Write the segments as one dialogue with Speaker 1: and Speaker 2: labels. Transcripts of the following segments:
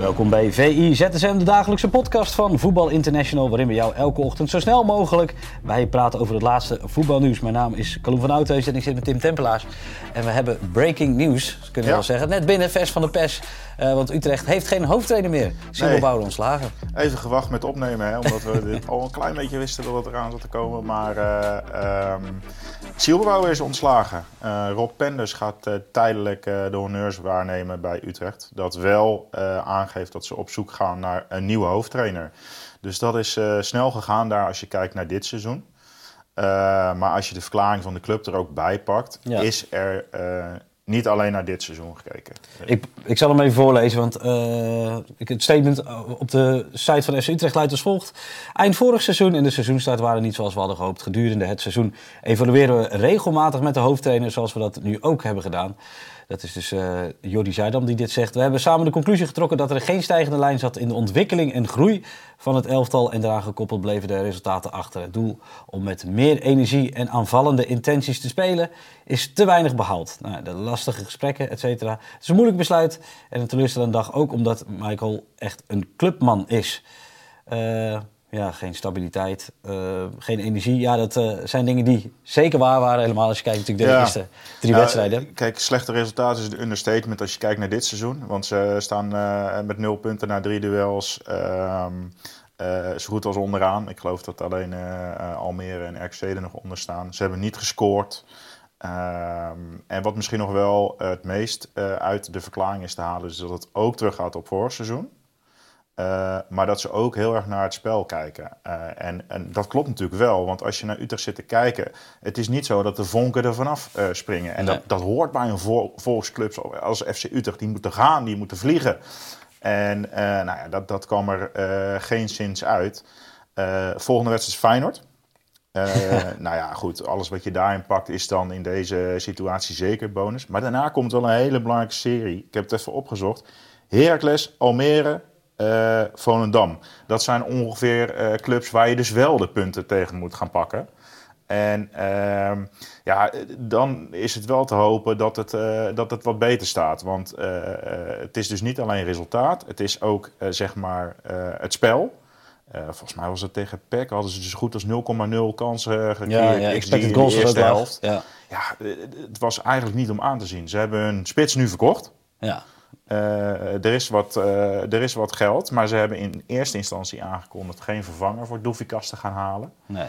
Speaker 1: Welkom bij VI ZSM, de dagelijkse podcast van Voetbal International, waarin we jou elke ochtend zo snel mogelijk bij praten over het laatste voetbalnieuws. Mijn naam is Calum van Oudheus en ik zit met Tim Tempelaars. En we hebben breaking news, kunnen we
Speaker 2: Ja.
Speaker 1: wel zeggen. Net binnen, vers van de pers, eh, want Utrecht heeft geen hoofdtrainer meer. Simon
Speaker 2: Nee.
Speaker 1: Bouwer ontslagen.
Speaker 2: Even gewacht met opnemen, hè, omdat we dit al een klein beetje wisten dat het eraan zat te komen. Maar Zielbouwer is ontslagen. Eh, Rob Penders gaat tijdelijk de honneurs waarnemen bij Utrecht. Dat wel aangeeft dat ze op zoek gaan naar een nieuwe hoofdtrainer. Dus dat is snel gegaan daar als je kijkt naar dit seizoen. Maar als je de verklaring van de club er ook bij pakt,
Speaker 1: Ja.
Speaker 2: is er niet alleen naar dit seizoen gekeken.
Speaker 1: Ik, ik zal hem even voorlezen, want eh, ik- het statement op de site van FC Utrecht luidt als volgt. Eind vorig seizoen en de seizoenstart waren niet zoals we hadden gehoopt. Gedurende het seizoen evalueren we regelmatig met de hoofdtrainer zoals we dat nu ook hebben gedaan. Dat is dus eh Jordi Zuidam die dit zegt. We hebben samen de conclusie getrokken dat er geen stijgende lijn zat in de ontwikkeling en groei van het elftal. En daaraan gekoppeld bleven de resultaten achter. Het doel om met meer energie en aanvallende intenties te spelen is te weinig behaald. Nou, de lastige gesprekken, et cetera. Het is een moeilijk besluit en een teleurstellende dag ook omdat Michael echt een clubman is. Eh, ja, geen stabiliteit, eh, geen energie. Ja, dat eh, zijn dingen die zeker waar waren. Helemaal als je kijkt natuurlijk de
Speaker 2: Ja.
Speaker 1: eerste drie
Speaker 2: Ja,
Speaker 1: wedstrijden.
Speaker 2: Kijk, slechte resultaten is een understatement als je kijkt naar dit seizoen. Want ze staan eh, met nul punten na drie duels. ehm, eh, zo goed als onderaan. Ik geloof dat alleen Almere en RKC er nog onder staan. Ze hebben niet gescoord. Ehm, en wat misschien nog wel het meest uit de verklaring is te halen... is dat het ook teruggaat op vorig seizoen. Eh, maar dat ze ook heel erg naar het spel kijken. Eh, en, en dat klopt natuurlijk wel, want als je naar Utrecht zit te kijken, het is niet zo dat de vonken er vanaf eh, springen. En
Speaker 1: Nee.
Speaker 2: dat, dat hoort bij een vol, volksclub als FC Utrecht. Die moeten gaan, die moeten vliegen. En nou ja, dat, dat kwam er geen zins uit. Volgende wedstrijd is Feyenoord. Nou ja, goed, alles wat je daarin pakt is dan in deze situatie zeker bonus. Maar daarna komt wel een hele belangrijke serie. Ik heb het even opgezocht. Heracles, Almere, eh Volendam. Dat zijn ongeveer eh, clubs waar je dus wel de punten tegen moet gaan pakken. En ehm, ja, dan is het wel te hopen dat het, eh, dat het wat beter staat. Want het is dus niet alleen resultaat, het is ook zeg maar het spel. Eh, volgens mij was het tegen PEC, hadden ze dus goed als 0,0 kansen gecreëerd.
Speaker 1: Ja, ja, expected
Speaker 2: de
Speaker 1: goals
Speaker 2: eerste
Speaker 1: laag.
Speaker 2: helft.
Speaker 1: Ja,
Speaker 2: Ja, het was eigenlijk niet om aan te zien. Ze hebben hun spits nu verkocht.
Speaker 1: ja.
Speaker 2: Eh, er, is wat, eh, er is wat geld, maar ze hebben in eerste instantie aangekondigd geen vervanger voor Doefikas te gaan halen.
Speaker 1: Nee.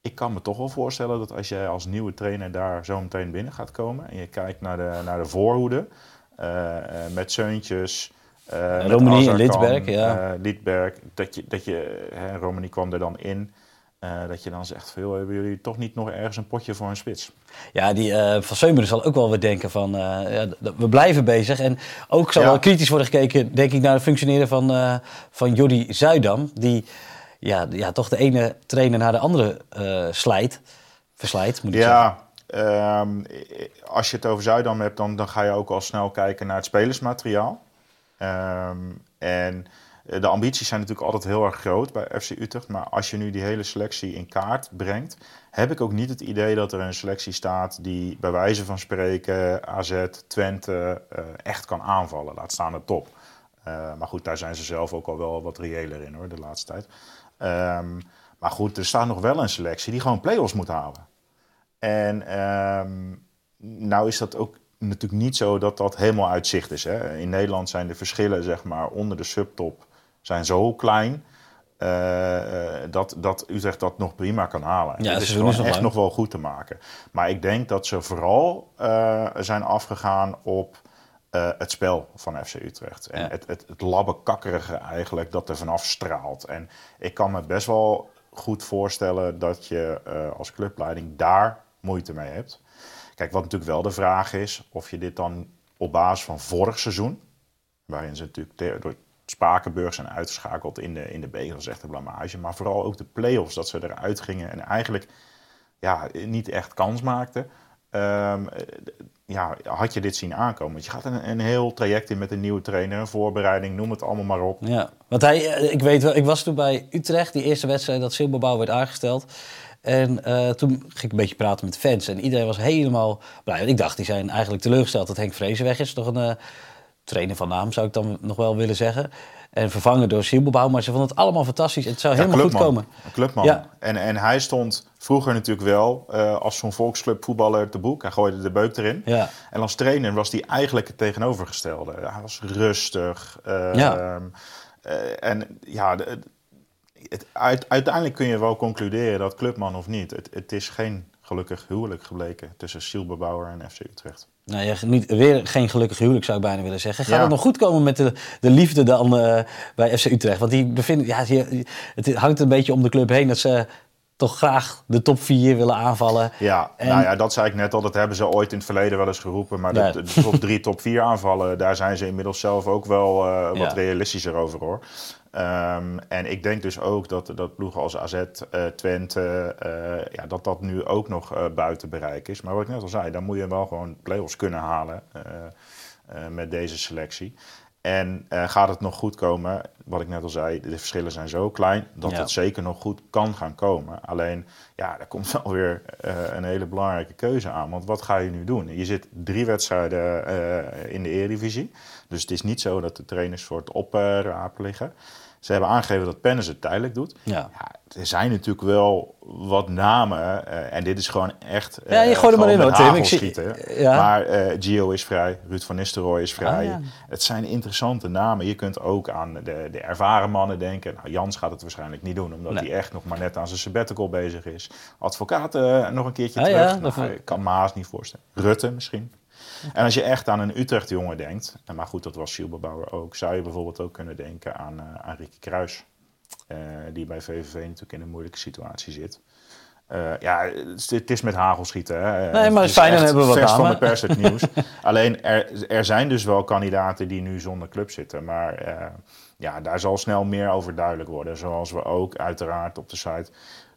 Speaker 2: Ik kan me toch wel voorstellen dat als jij als nieuwe trainer daar zo meteen binnen gaat komen en je kijkt naar de, naar de voorhoede eh, met Zeuntjes, met
Speaker 1: Romani en Lidberg, ja.
Speaker 2: Lidberg, dat je, dat je hè, Romani kwam er dan in, eh, dat je dan zegt veel hebben jullie toch niet nog ergens een potje voor een spits?
Speaker 1: Ja, die eh, Van Seumeren zal ook wel weer denken van, eh, ja, we blijven bezig. En ook zal
Speaker 2: Ja.
Speaker 1: wel kritisch worden gekeken, denk ik, naar het functioneren van, van Jordi Zuidam. Die ja, ja, toch de ene trainer naar de andere slijt. Verslijt, moet ik zeggen.
Speaker 2: Ja, ehm, als je het over Zuidam hebt, dan, dan ga je ook al snel kijken naar het spelersmateriaal. Ehm, en de ambities zijn natuurlijk altijd heel erg groot bij FC Utrecht. Maar als je nu die hele selectie in kaart brengt, heb ik ook niet het idee dat er een selectie staat die bij wijze van spreken AZ, Twente eh, echt kan aanvallen. Laat staan de top. Eh, maar goed, daar zijn ze zelf ook al wel wat reëler in hoor, de laatste tijd. Ehm, maar goed, er staat nog wel een selectie die gewoon play-offs moet halen. En ehm, nou is dat ook natuurlijk niet zo dat dat helemaal uit zicht is. Hè. In Nederland zijn de verschillen zeg maar, onder de subtop zijn zo klein... eh, eh, dat, dat Utrecht dat nog prima kan halen.
Speaker 1: Ja,
Speaker 2: het is gewoon echt
Speaker 1: lang.
Speaker 2: nog wel goed te maken. Maar ik denk dat ze vooral eh, zijn afgegaan op het spel van FC Utrecht. En
Speaker 1: Ja.
Speaker 2: het, het, het labbekakkerige eigenlijk dat er vanaf straalt. En ik kan me best wel goed voorstellen dat je als clubleiding daar moeite mee hebt. Kijk, wat natuurlijk wel de vraag is, of je dit dan op basis van vorig seizoen, waarin ze natuurlijk door Spakenburg zijn uitgeschakeld in de, in de beker. Echt blamage. Maar vooral ook de play-offs, dat ze eruit gingen en eigenlijk ja, niet echt kans maakten. Ehm, ja, had je dit zien aankomen? Want je gaat een, een heel traject in met een nieuwe trainer, een voorbereiding, noem het allemaal maar op.
Speaker 1: Ja, want hij, eh, ik weet wel, ik was toen bij Utrecht, die eerste wedstrijd dat Silberbouw werd aangesteld. En uh, toen ging ik een beetje praten met fans en iedereen was helemaal blij. Ik dacht, die zijn eigenlijk teleurgesteld dat Henk Vrezen weg is. Toch een uh, trainer van naam, zou ik dan nog wel willen zeggen. En vervangen door Silberbouw. Maar ze vonden het allemaal fantastisch. Het zou helemaal goed komen.
Speaker 2: Een clubman. Ja. En, en hij stond vroeger natuurlijk wel uh, als zo'n volksclub voetballer te boek. Hij gooide de beuk erin. Ja. En als trainer was hij eigenlijk het tegenovergestelde. Hij was rustig. Uh, ja. Uh, en ja, de, het, uit, uiteindelijk kun je wel concluderen dat clubman of niet. Het, het is geen gelukkig huwelijk gebleken tussen Silberbouwer en FC Utrecht.
Speaker 1: Nou ja, niet, weer geen gelukkig huwelijk zou ik bijna willen zeggen. Gaat het nog goed komen met de, de liefde dan uh, bij FC Utrecht? Want die bevinden, ja, die, het hangt een beetje om de club heen dat ze toch graag de top 4 willen aanvallen.
Speaker 2: Ja, en... nou ja, dat zei ik net al. Dat hebben ze ooit in het verleden wel eens geroepen. Maar ja. de, de, top 3, top 4 aanvallen, daar zijn ze inmiddels zelf ook wel uh, wat ja. realistischer over hoor. Um, en ik denk dus ook dat, dat ploegen als AZ, uh, Twente, uh, ja, dat dat nu ook nog buiten bereik is. Maar wat ik net al zei, dan moet je wel gewoon play-offs kunnen halen met deze selectie. En gaat het nog goed komen, wat ik net al zei, de verschillen zijn zo klein dat ja. het zeker nog goed kan gaan komen. Alleen, ja, er komt wel weer een hele belangrijke keuze aan. Want wat ga je nu doen? Je zit drie wedstrijden in de Eredivisie. Dus het is niet zo dat de trainers voor het oprapen liggen. Ze hebben aangegeven dat Pennis het tijdelijk doet. Ja. ja er zijn natuurlijk wel wat namen. Uh, en dit is gewoon echt. Uh,
Speaker 1: ja, je gooit er maar in hoor, Tim. Ik zie,
Speaker 2: ja. Maar uh, Gio is vrij, Ruud van Nistelrooy is vrij. Oh, ja. Het zijn interessante namen. Je kunt ook aan de, de ervaren mannen denken. Nou, Jans gaat het waarschijnlijk niet doen, omdat nee. hij echt nog maar net aan zijn sabbatical bezig is. Advocaat nog een keertje
Speaker 1: ah,
Speaker 2: terug.
Speaker 1: Ja,
Speaker 2: nou, ik kan Maas niet voorstellen. Rutte misschien. En als je echt aan een Utrecht-jongen denkt, maar goed, dat was Schielbebouwer ook, zou je bijvoorbeeld ook kunnen denken aan, uh, aan Ricky Kruis, uh, die bij VVV natuurlijk in een moeilijke situatie zit. Uh, ja, het, is met hagelschieten. Hè.
Speaker 1: Nee, maar het is fijn, dan hebben we wat
Speaker 2: vers
Speaker 1: aan.
Speaker 2: van de pers het nieuws. Alleen, er, er zijn dus wel kandidaten die nu zonder club zitten. Maar ja, daar zal snel meer over duidelijk worden. Zoals we ook uiteraard op de site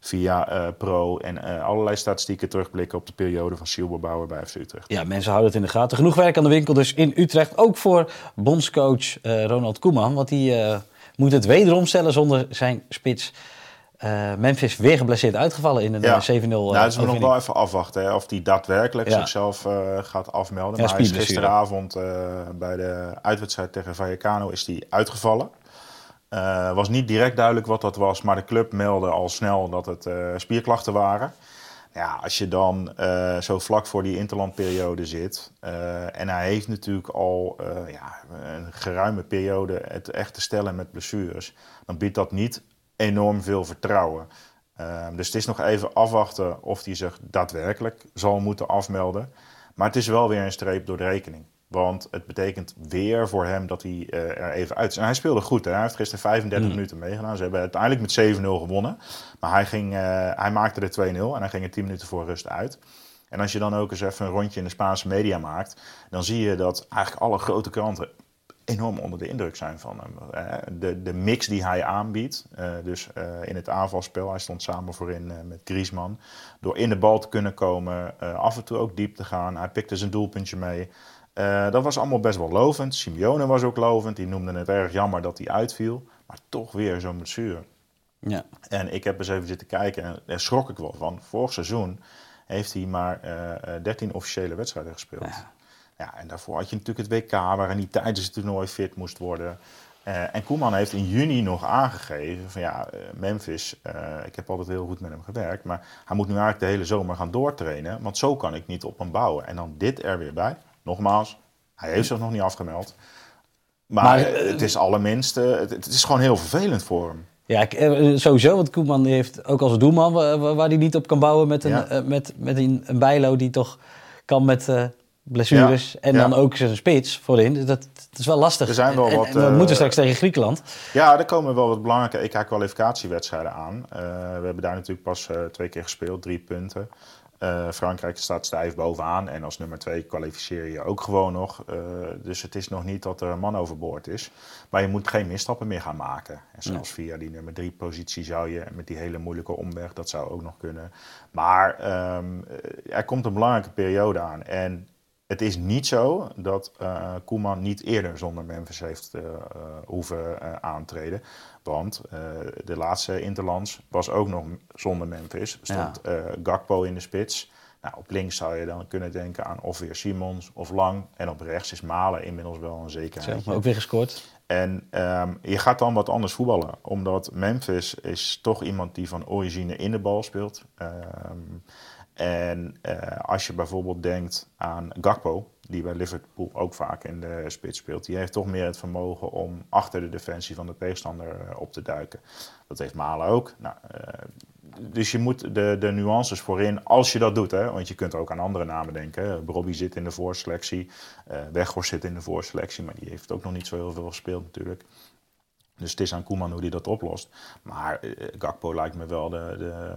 Speaker 2: via uh, Pro en uh, allerlei statistieken terugblikken op de periode van Silberbouwer bij FC Utrecht.
Speaker 1: Ja, mensen houden het in de gaten. Genoeg werk aan de winkel dus in Utrecht. Ook voor bondscoach uh, Ronald Koeman, want die moet het wederom stellen zonder zijn spits. Memphis weer geblesseerd uitgevallen in een ja. 7-0
Speaker 2: Nou, dus we nog wel even afwachten hè, of hij daadwerkelijk ja. zichzelf gaat afmelden. Ja, maar hij is gisteravond bij de uitwedstrijd tegen Vallecano is hij uitgevallen. Uh, was niet direct duidelijk wat dat was, maar de club meldde al snel dat het uh, spierklachten waren. Ja, als je dan uh, zo vlak voor die interlandperiode zit en hij heeft natuurlijk al ja, een geruime periode het echt te stellen met blessures, dan biedt dat niet enorm veel vertrouwen. dus het is nog even afwachten of hij zich daadwerkelijk zal moeten afmelden. Maar het is wel weer een streep door de rekening. Want het betekent weer voor hem dat hij uh, er even uit is. En hij speelde goed. Hè? Hij heeft gisteren 35 mm. minuten meegedaan. Ze hebben uiteindelijk met 7-0 gewonnen. Maar hij, ging, uh, hij maakte er 2-0 en hij ging er 10 minuten voor rust uit. En als je dan ook eens even een rondje in de Spaanse media maakt, dan zie je dat eigenlijk alle grote kranten enorm onder de indruk zijn van hem. De, de mix die hij aanbiedt, uh, dus uh, in het aanvalspel, hij stond samen voorin uh, met Griezmann, door in de bal te kunnen komen, af en toe ook diep te gaan. Hij pikte zijn doelpuntje mee. Uh, dat was allemaal best wel lovend. Simeone was ook lovend. Die noemde het erg jammer dat hij uitviel. Maar toch weer zo'n blessure. Ja. En ik heb eens even zitten kijken en daar schrok ik wel van. Vorig seizoen heeft hij maar uh, 13 officiële wedstrijden gespeeld. Ja. ja. en daarvoor had je natuurlijk het WK waarin hij tijdens het toernooi fit moest worden. Uh, en Koeman heeft in juni nog aangegeven van ja, Memphis, uh, ik heb altijd heel goed met hem gewerkt, maar hij moet nu eigenlijk de hele zomer gaan doortrainen, want zo kan ik niet op hem bouwen. En dan dit er weer bij. Nogmaals, hij heeft zich nog niet afgemeld. Maar, maar het is allerminst, het, het, is gewoon heel vervelend voor hem.
Speaker 1: Ja, eh, sowieso. Want Koeman heeft ook als doelman waar hij niet op kan bouwen met een, ja. met, met een, een bijlo die toch kan met uh, blessures. Ja, en ja. dan ook zijn spits voorin. Dat, dat is wel lastig.
Speaker 2: Er zijn wel
Speaker 1: en,
Speaker 2: wat,
Speaker 1: en we uh, moeten straks tegen Griekenland.
Speaker 2: Ja, er komen wel wat belangrijke EK-kwalificatiewedstrijden aan. Uh, we hebben daar natuurlijk pas twee keer gespeeld, drie punten. Uh, Frankrijk staat stijf bovenaan en als nummer twee kwalificeer je ook gewoon nog. Uh, dus het is nog niet dat er een man overboord is. Maar je moet geen misstappen meer gaan maken. En zelfs via die nummer drie positie zou je met die hele moeilijke omweg, dat zou ook nog kunnen. Maar um, er komt een belangrijke periode aan. En het is niet zo dat uh, Koeman niet eerder zonder Memphis heeft uh, hoeven uh, aantreden. Want de laatste Interlands was ook nog zonder Memphis. Stond ja. Gakpo in de spits. Nou, op links zou je dan kunnen denken aan of weer Simons of Lang. En op rechts is Malen inmiddels wel een zekerheid.
Speaker 1: maar ook weer gescoord.
Speaker 2: En um, je gaat dan wat anders voetballen. Omdat Memphis is toch iemand die van origine in de bal speelt. Um, en uh, als je bijvoorbeeld denkt aan Gakpo, die bij Liverpool ook vaak in de spits speelt, die heeft toch meer het vermogen om achter de defensie van de tegenstander uh, op te duiken. Dat heeft Malen ook. Nou, uh, dus je moet de, de nuances voorin, als je dat doet, hè, want je kunt ook aan andere namen denken. Robbie zit in de voorselectie, Weghorst zit in de voorselectie, maar die heeft ook nog niet zo heel veel gespeeld natuurlijk. Dus het is aan Koeman hoe hij dat oplost. Maar Gakpo lijkt me wel de, de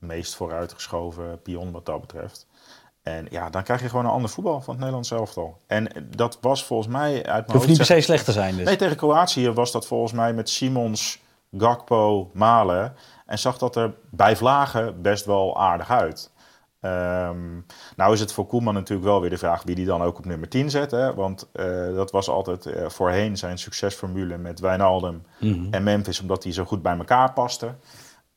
Speaker 2: meest vooruitgeschoven pion wat dat betreft. En ja, dan krijg je gewoon een ander voetbal van het Nederlands elftal. En dat was volgens mij uit mijn
Speaker 1: hoofd... niet per se slecht te zijn dus.
Speaker 2: Nee, tegen Kroatië was dat volgens mij met Simons, Gakpo, Malen. En zag dat er bij vlagen best wel aardig uit. Um, nou is het voor Koeman natuurlijk wel weer de vraag wie die dan ook op nummer 10 zet. Hè? Want uh, dat was altijd uh, voorheen zijn succesformule met Wijnaldum mm -hmm. en Memphis, omdat die zo goed bij elkaar pasten.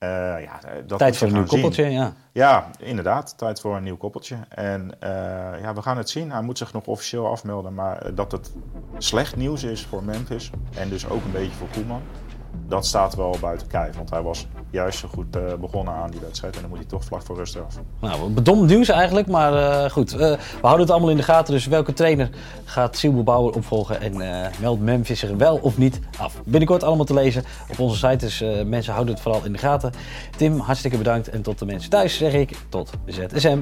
Speaker 2: Uh, ja, dat
Speaker 1: tijd voor een nieuw koppeltje, ja.
Speaker 2: Ja, inderdaad. Tijd voor een nieuw koppeltje. En uh, ja, we gaan het zien. Hij moet zich nog officieel afmelden. Maar dat het slecht nieuws is voor Memphis. En dus ook een beetje voor Koeman dat staat wel buiten kijf. Want hij was juist zo goed uh, begonnen aan die wedstrijd. En dan moet hij toch vlak voor rust eraf.
Speaker 1: Nou, bedomd nieuws eigenlijk. Maar uh, goed, uh, we houden het allemaal in de gaten. Dus welke trainer gaat Silbo Bauer opvolgen? En meldt Memphis zich wel of niet af? Binnenkort allemaal te lezen op onze site. Dus mensen houden het vooral in de gaten. Tim, hartstikke bedankt. En tot de mensen thuis zeg ik tot ZSM.